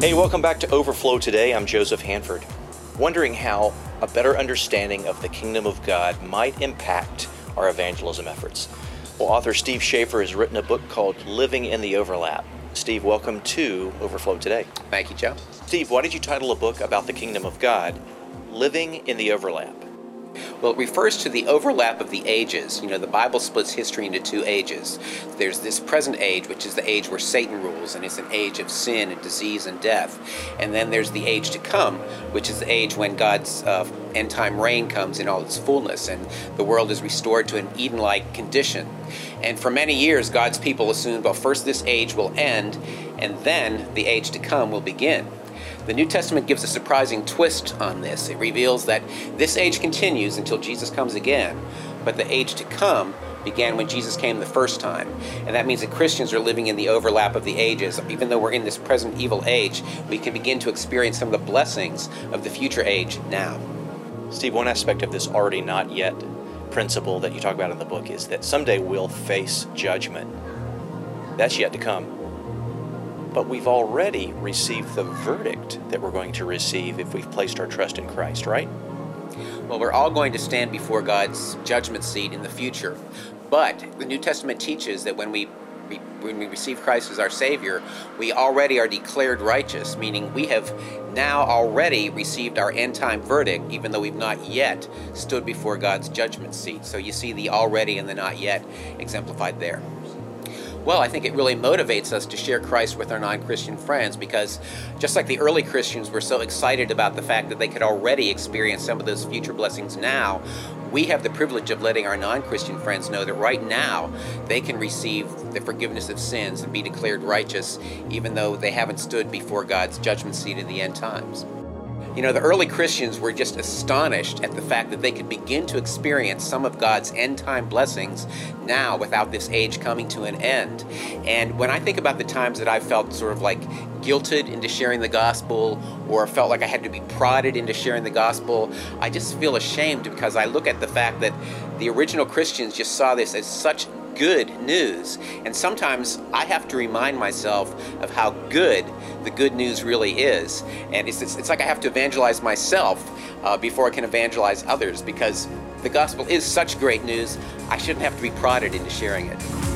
Hey, welcome back to Overflow today. I'm Joseph Hanford. Wondering how a better understanding of the kingdom of God might impact our evangelism efforts. Well, author Steve Schaefer has written a book called Living in the Overlap. Steve, welcome to Overflow today. Thank you, Joe. Steve, why did you title a book about the kingdom of God, Living in the Overlap? Well, it refers to the overlap of the ages. You know, the Bible splits history into two ages. There's this present age, which is the age where Satan rules, and it's an age of sin and disease and death. And then there's the age to come, which is the age when God's uh, end time reign comes in all its fullness, and the world is restored to an Eden like condition. And for many years, God's people assumed, well, first this age will end, and then the age to come will begin. The New Testament gives a surprising twist on this. It reveals that this age continues until Jesus comes again, but the age to come began when Jesus came the first time. And that means that Christians are living in the overlap of the ages. Even though we're in this present evil age, we can begin to experience some of the blessings of the future age now. Steve, one aspect of this already not yet principle that you talk about in the book is that someday we'll face judgment. That's yet to come but we've already received the verdict that we're going to receive if we've placed our trust in Christ, right? Well, we're all going to stand before God's judgment seat in the future. But the New Testament teaches that when we when we receive Christ as our Savior, we already are declared righteous, meaning we have now already received our end time verdict, even though we've not yet stood before God's judgment seat. So you see the already and the not yet exemplified there. Well, I think it really motivates us to share Christ with our non Christian friends because just like the early Christians were so excited about the fact that they could already experience some of those future blessings now, we have the privilege of letting our non Christian friends know that right now they can receive the forgiveness of sins and be declared righteous even though they haven't stood before God's judgment seat in the end times. You know, the early Christians were just astonished at the fact that they could begin to experience some of God's end time blessings now without this age coming to an end. And when I think about the times that I felt sort of like guilted into sharing the gospel or felt like I had to be prodded into sharing the gospel, I just feel ashamed because I look at the fact that the original Christians just saw this as such good news. And sometimes I have to remind myself of how good the good news really is. And it's, it's, it's like I have to evangelize myself uh, before I can evangelize others because the gospel is such great news, I shouldn't have to be prodded into sharing it.